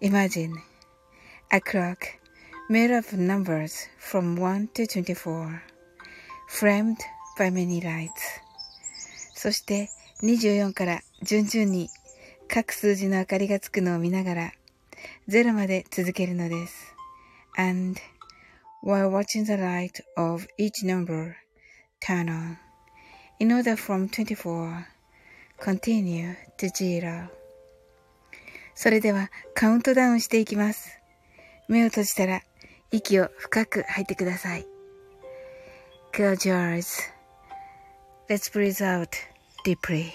Imagine a clock made of numbers from 1 to 24, framed by many lights. そして24から順々に各数字の明かりがつくのを見ながら0まで続けるのです。And while watching the light of each number turn on, in order from 24, continue to zero. それではカウントダウンしていきます。目を閉じたら息を深く吐いてください。Close your eyes.Let's breathe out deeply.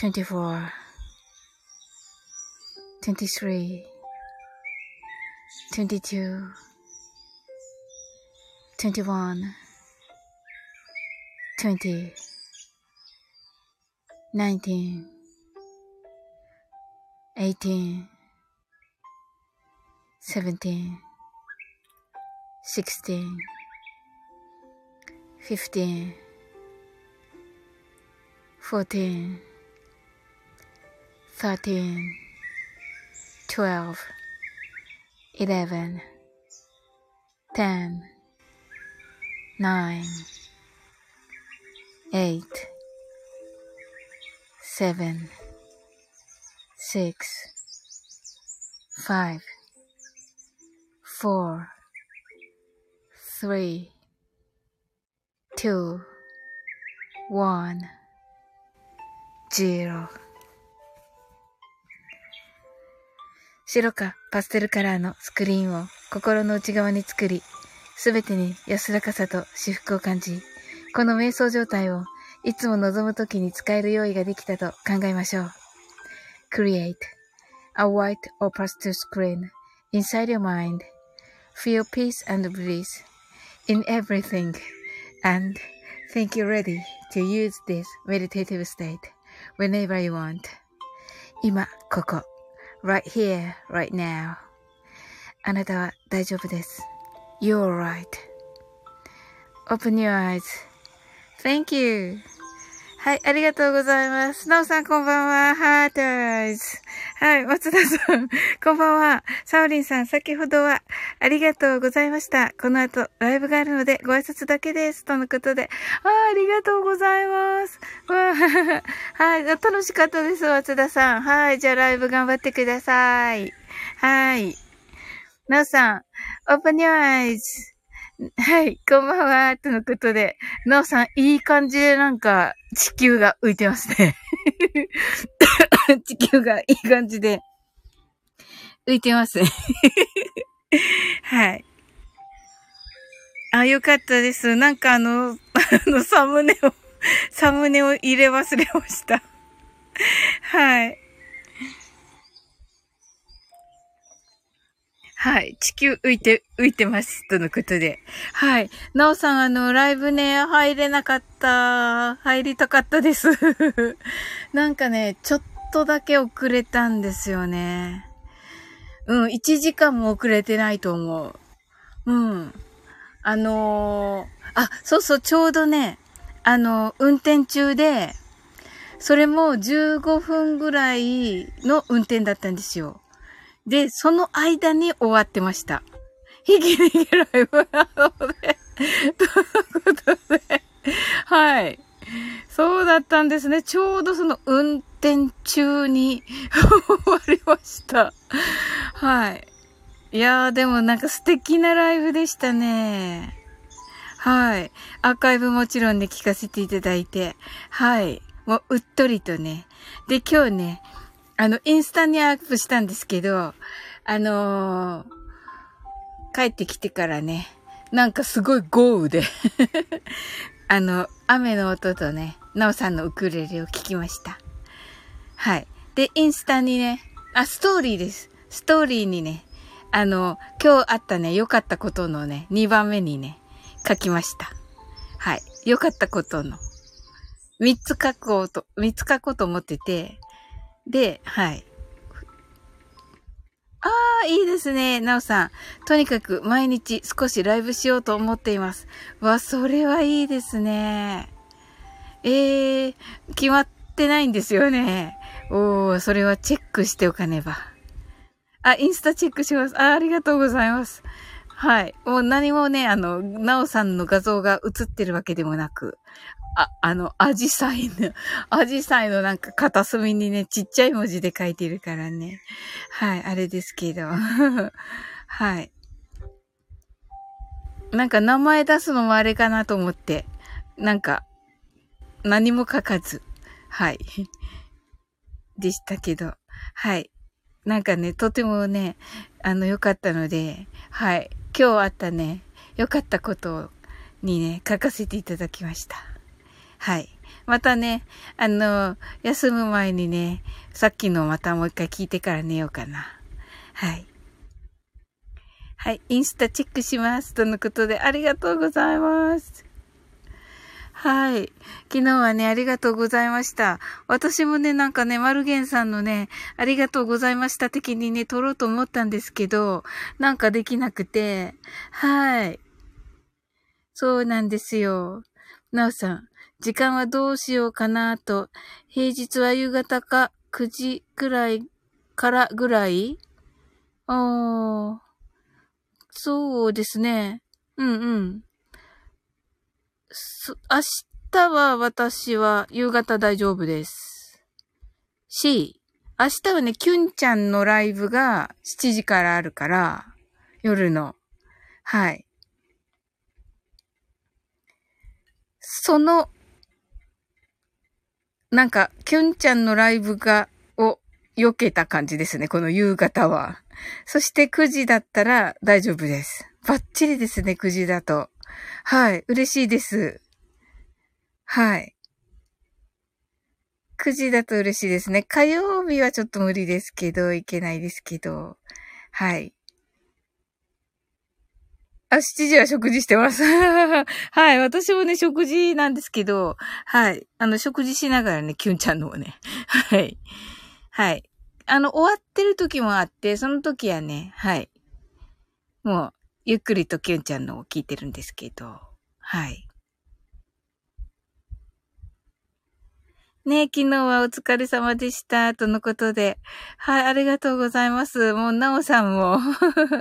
24 23 22 21 20 19 18 17 16 15 14 13 12 11 10 9 8 7 6 5 4 3 2 1 0白かパステルカラーのスクリーンを心の内側に作り、すべてに安らかさと至福を感じ、この瞑想状態をいつも望むときに使える用意ができたと考えましょう。Create a white or pastel screen inside your mind. Feel peace and bliss in everything and think you're ready to use this meditative state whenever you want. 今、ここ。right here, right now. あなたは大丈夫です。You're right.Open your Thank you. はい、ありがとうございます。なおさん、こんばんは。ハートアイズ。はい、松田さん、こんばんは。サオリンさん、先ほどは、ありがとうございました。この後、ライブがあるので、ご挨拶だけです。とのことで。あありがとうございます。はい、楽しかったです、松田さん。はい、じゃあライブ頑張ってください。はい。なおさん、open your eyes. はい、こんばんは、とのことで、なおさん、いい感じでなんか、地球が浮いてますね。地球がいい感じで、浮いてますね。はい。あ、よかったです。なんかあの、あの、サムネを、サムネを入れ忘れました。はい。はい。地球浮いて、浮いてます。とのことで。はい。なおさん、あの、ライブね、入れなかった。入りたかったです。なんかね、ちょっとだけ遅れたんですよね。うん、1時間も遅れてないと思う。うん。あのー、あ、そうそう、ちょうどね、あの、運転中で、それも15分ぐらいの運転だったんですよ。で、その間に終わってました。ひきにきライブなので、ということで、はい。そうだったんですね。ちょうどその運店中に終わりました。はい。いやー、でもなんか素敵なライブでしたね。はい。アーカイブもちろんね、聞かせていただいて。はい。もう、うっとりとね。で、今日ね、あの、インスタにアップしたんですけど、あのー、帰ってきてからね、なんかすごい豪雨で あの、雨の音とね、なおさんのウクレレを聞きました。はい。で、インスタにね、あ、ストーリーです。ストーリーにね、あの、今日あったね、良かったことのね、2番目にね、書きました。はい。良かったことの。3つ書こうと、3つ書こうと思ってて、で、はい。ああ、いいですね。なおさん。とにかく毎日少しライブしようと思っています。わ、それはいいですね。ええー、決まってないんですよね。おー、それはチェックしておかねば。あ、インスタチェックします。あ、ありがとうございます。はい。もう何もね、あの、なおさんの画像が映ってるわけでもなく、あ、あの、アジサイの、アジサイのなんか片隅にね、ちっちゃい文字で書いてるからね。はい、あれですけど。はい。なんか名前出すのもあれかなと思って、なんか、何も書かず、はい。でしたけど、はい。なんかね、とてもね、あの、良かったので、はい。今日あったね、良かったことにね、書かせていただきました。はい。またね、あの、休む前にね、さっきのまたもう一回聞いてから寝ようかな。はい。はい。インスタチェックします。とのことで、ありがとうございます。はい。昨日はね、ありがとうございました。私もね、なんかね、マルゲンさんのね、ありがとうございました的にね、撮ろうと思ったんですけど、なんかできなくて、はい。そうなんですよ。なおさん、時間はどうしようかなと、平日は夕方か9時くらいからぐらい？ああ、そうですね。うんうん。明日は私は夕方大丈夫です。し、明日はね、キュンちゃんのライブが7時からあるから、夜の。はい。そのなんか、キュンちゃんのライブが、を、避けた感じですね。この夕方は。そして9時だったら大丈夫です。バッチリですね、9時だと。はい、嬉しいです。はい。9時だと嬉しいですね。火曜日はちょっと無理ですけど、いけないですけど。はい。あ、7時は食事してます。はい。私もね、食事なんですけど、はい。あの、食事しながらね、キュンちゃんのをね。はい。はい。あの、終わってる時もあって、その時はね、はい。もう、ゆっくりとキュンちゃんのを聞いてるんですけど、はい。ね昨日はお疲れ様でした、とのことで。はい、ありがとうございます。もう、なおさんも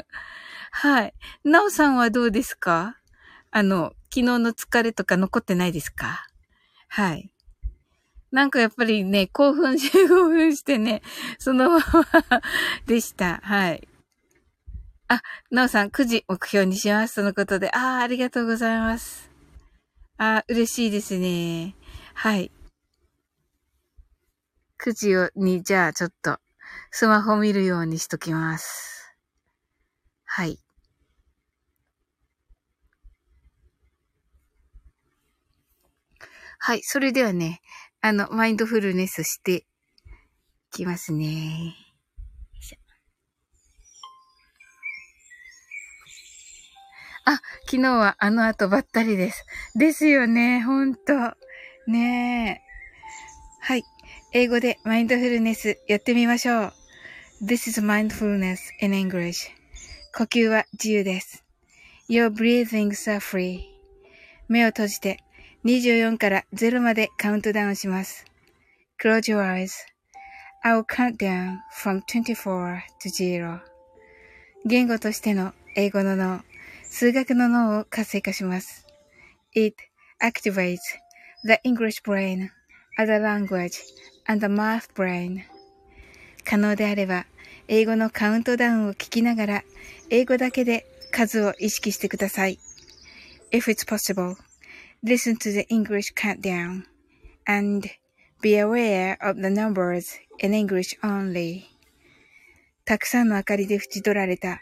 はい。なおさんはどうですか？あの、昨日の疲れとか残ってないですか？はい。なんかやっぱりね、興奮し、興奮してね、そのまま でした。はい。あ、なおさん9時目標にします。とのことで。ああ、ありがとうございます。あ嬉しいですね。はい。9時をに、じゃあちょっと、スマホ見るようにしときます。はい。はい。それではね、あの、マインドフルネスしていきますね。あ、昨日はあの後ばったりです。ですよね。ほんと。ねえ。はい。英語でマインドフルネスやってみましょう。This is mindfulness in English. 呼吸は自由です。Your breathings are free. 目を閉じて24から0までカウントダウンします。Close your eyes. I will count down from 24 to 0. 言語としての英語の脳、数学の脳を活性化します。It activates the English brain other language and the math brain 可能であれば、英語のカウントダウンを聞きながら、英語だけで数を意識してください。If it's possible, listen to the English countdown and be aware of the numbers in English only. たくさんの明かりで縁取られた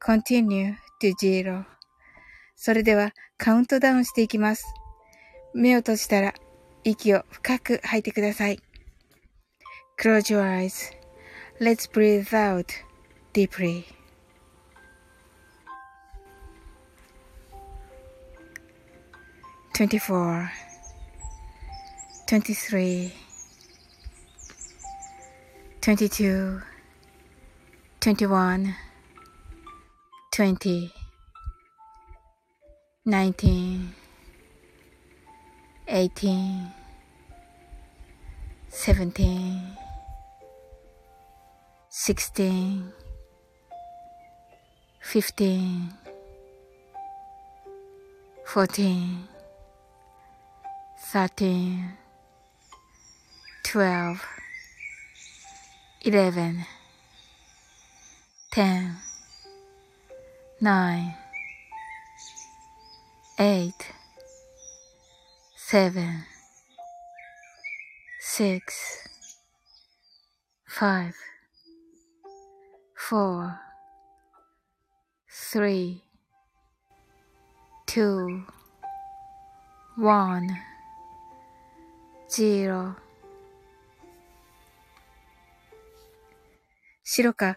continue to zero それではカウントダウンしていきます。目を閉じたら息を深く吐いてください。Close your eyes. Let's breathe out deeply. Twenty-four, twenty-three, twenty-two, twenty-one, 20 19 18 17 16 15 14 13 12 11 10 nine, eight, seven, six, five, four, three, two, one, zero. 白か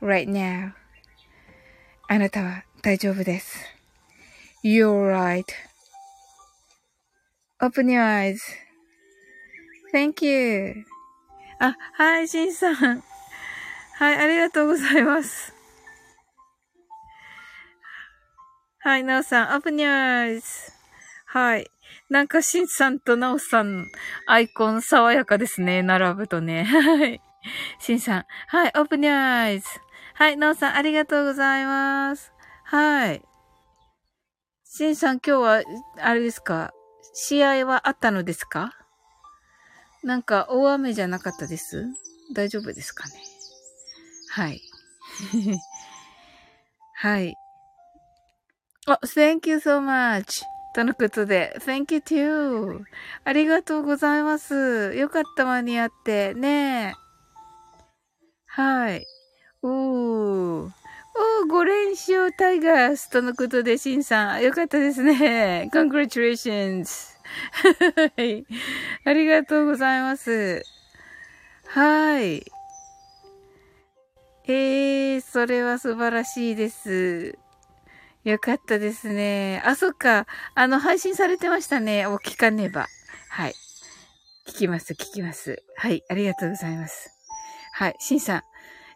right now. あなたは大丈夫です。You're right. Open your eyes. Thank you. あ、はい、しんさん。はい、ありがとうございます。はい、なおさん、Open your eyes. はい。なんか、しんさんとなおさん、アイコン爽やかですね。並ぶとね。はい。しんさん。はい、Open your eyes. はい、なおさん、ありがとうございます。はい。しんさん、今日は、あれですか？試合はあったのですか？なんか、大雨じゃなかったです？大丈夫ですかね？はい。はい。あ、thank you so much. とのことで、thank you too. ありがとうございます。よかった間に合って。ねえ。はい。おー。おー、5連勝タイガースとのことで、シンさん。よかったですね。congratulations. はい。ありがとうございます。はい。ええー、それは素晴らしいです。よかったですね。あ、そっか。あの、配信されてましたね。お、聞かねば。はい。聞きます、聞きます。はい。ありがとうございます。はい。しんさん。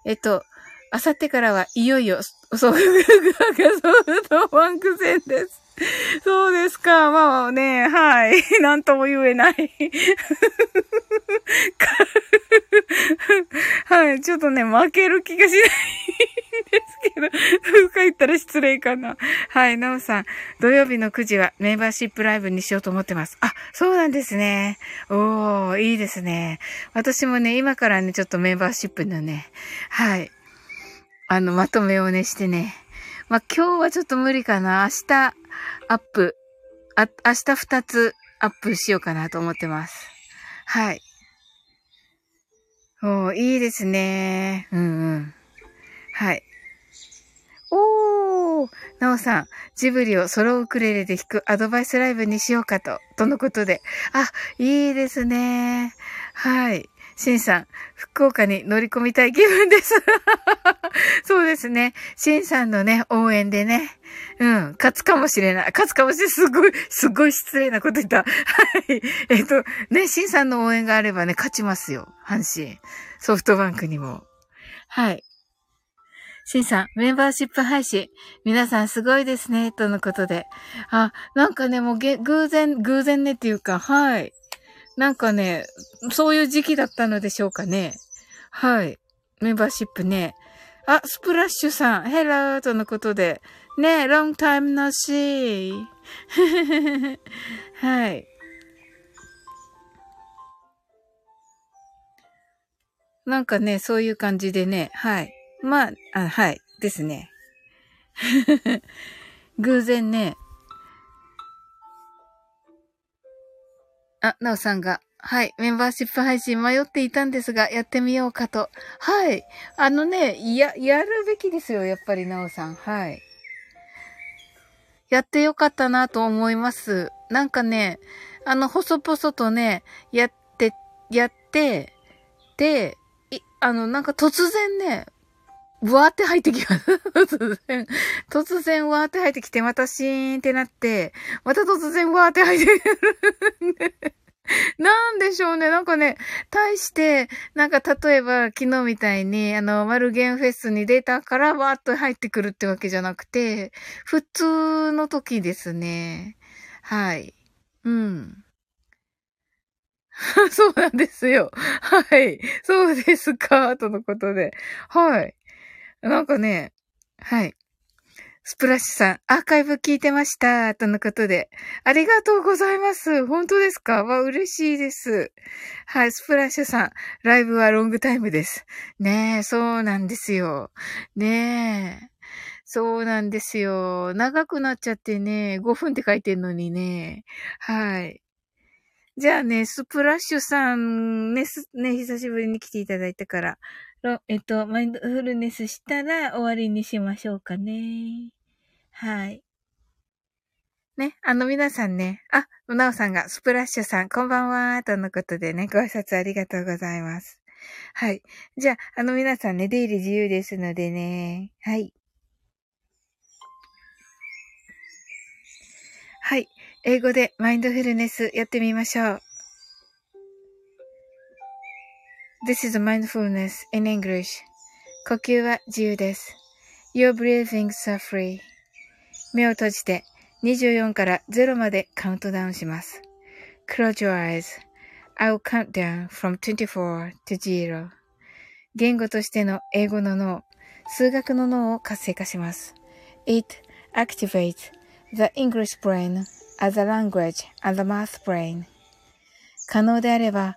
えっと、あさってからはいよいよ、そうソフトバンク戦です。そうですか。まあね、はい。なんとも言えない。はい。ちょっとね、負ける気がしないんですけど、深か言ったら失礼かな。はい。なおさん、土曜日の9時はメンバーシップライブにしようと思ってます。あ、そうなんですね。おー、いいですね。私もね、今からね、ちょっとメンバーシップのね、はい。あの、まとめをね、してね。まあ、今日はちょっと無理かな。明日、アップ、あ、明日二つアップしようかなと思ってます。はい。おー、いいですね。うんうん。はい。おー、なおさん、ジブリをソロウクレレで弾くアドバイスライブにしようかと、とのことで。あ、いいですね。はい。シンさん、福岡に乗り込みたい気分です。そうですね。シンさんのね、応援でね。うん、勝つかもしれない。勝つかもしれない。すごい、すごい失礼なこと言った。はい。えっ、と、ね、シンさんの応援があればね、勝ちますよ。阪神。ソフトバンクにも。はい。シンさん、メンバーシップ配信。皆さんすごいですね。とのことで。あ、なんかね、もうげ、偶然、偶然ねっていうか、はい。なんかね、そういう時期だったのでしょうかね。はい。メンバーシップね。あ、スプラッシュさん、ヘラーとのことで。ねロングタイムのし。はい。なんかね、そういう感じでね、はい。まあ、あはい。ですね。偶然ね、あ、なおさんが、はい、メンバーシップ配信迷っていたんですが、やってみようかと。はい。あのね、や、やるべきですよ、やっぱりなおさん。はい。やってよかったなと思います。なんかね、あの、細々とね、やって、やって、で、い、あの、なんか突然ね、わーって入ってきます。突然、突然わーって入ってきて、またシーンってなって、また突然わーって入ってくる。なんでしょうね。なんかね、対して、なんか例えば昨日みたいに、あの、マルゲンフェスにデータからわーっと入ってくるってわけじゃなくて、普通の時ですね。はい。うん。そうなんですよ。はい。そうですか？とのことで。はい。なんかね、はい。スプラッシュさん、アーカイブ聞いてました。とのことで。ありがとうございます。本当ですか？わ、嬉しいです。はい、スプラッシュさん、ライブはロングタイムです。ねえ、そうなんですよ。ねえ。そうなんですよ。長くなっちゃってね、5分って書いてんのにね。はい。じゃあね、スプラッシュさんね、ね、久しぶりに来ていただいたから、えっと、マインドフルネスしたら終わりにしましょうかね。はい。ね、あの皆さんね、あ、なおさんが、スプラッシュさん、こんばんは、とのことでね、ご挨拶ありがとうございます。はい。じゃあ、あの皆さんね、出入り自由ですのでね、はい。はい。英語でマインドフルネスやってみましょう。This is mindfulness in English. 呼吸は自由です。Your breathings are free. 目を閉じて24から0までカウントダウンします。Close your eyes.I'll count down from 24 to 0. 言語としての英語の脳、数学の脳を活性化します。It activates the English brain as a language and the math brain. 可能であれば、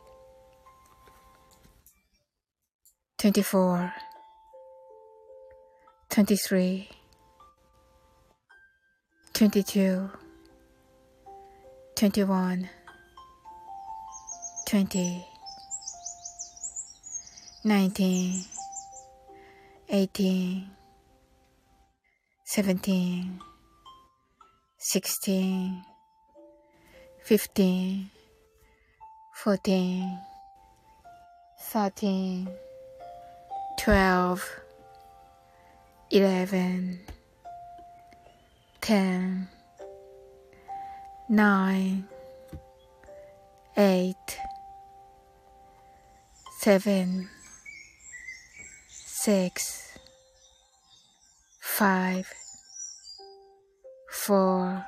24 23 22 21 20 19 18 17 16 15 14 13 12 11 10 9 8 7 6 5 4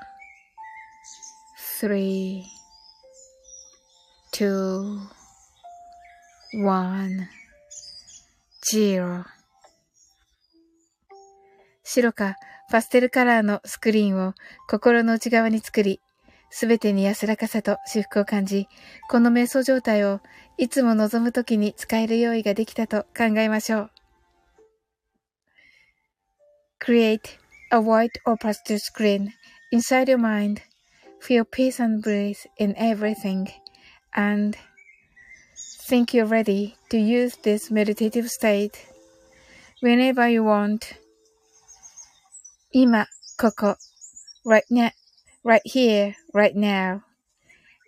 3 2 1白かパステルカラーのスクリーンを心の内側に作り、すべてに安らかさと至福を感じ、この瞑想状態をいつも望むときに使える用意ができたと考えましょう。Create a white or pastel screen inside your mind. Feel peace and bliss in everything. And think you're ready to use this meditative state whenever you want. 今、ここ、right now, right here, right now.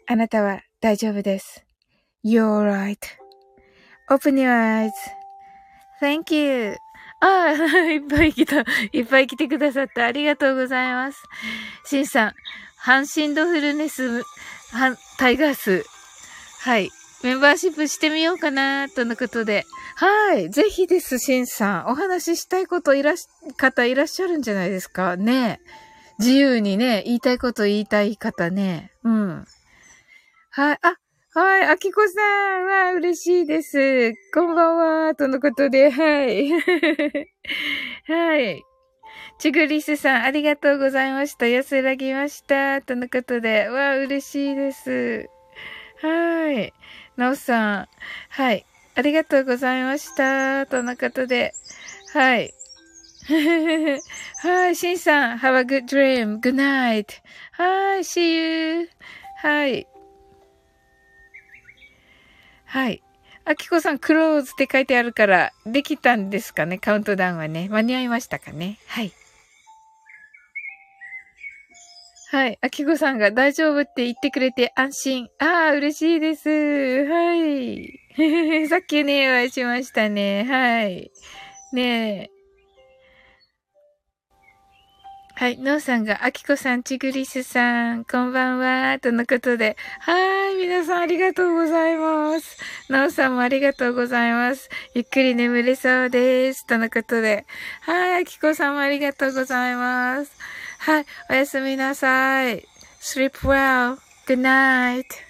あなたは大丈夫です。You're right.Open your eyes.Thank you. ああ、いっぱい来た。いっぱい来てくださったありがとうございます。シンさん、ハンシンドフルネス、ハン、タイガース。はい。 メンバーシップしてみようかな、とのことで。はい。ぜひです、シンさん。お話ししたいこといらし、方いらっしゃるんじゃないですか？ね。自由にね、言いたいこと言いたい方ね。うん。はい。あ、はい。あきこさんは嬉しいです。こんばんは。とのことで、はい。はい。ちぐりすさん、ありがとうございました。安らぎました。とのことで、わ嬉しいです。はい。なおさん、はい。ありがとうございました。とのことで、はい。はい。しんさん、have a good dream. Good night. はい。see you. はい。はい。あきこさん、クローズって書いてあるから、できたんですかね？カウントダウンはね。間に合いましたかね？はい。はい。あきこさんが大丈夫って言ってくれて安心。ああ、嬉しいです。はい。さっきね、お会いしましたね。はい。ねえ。はい。ノーさんが、アキコさん、チグリスさん、こんばんは、とのことで。はい。皆さんありがとうございます。ノーさんもありがとうございます。ゆっくり眠れそうです。とのことで。はい。アキコさんもありがとうございます。はい。おやすみなさい。sleep well. Good night.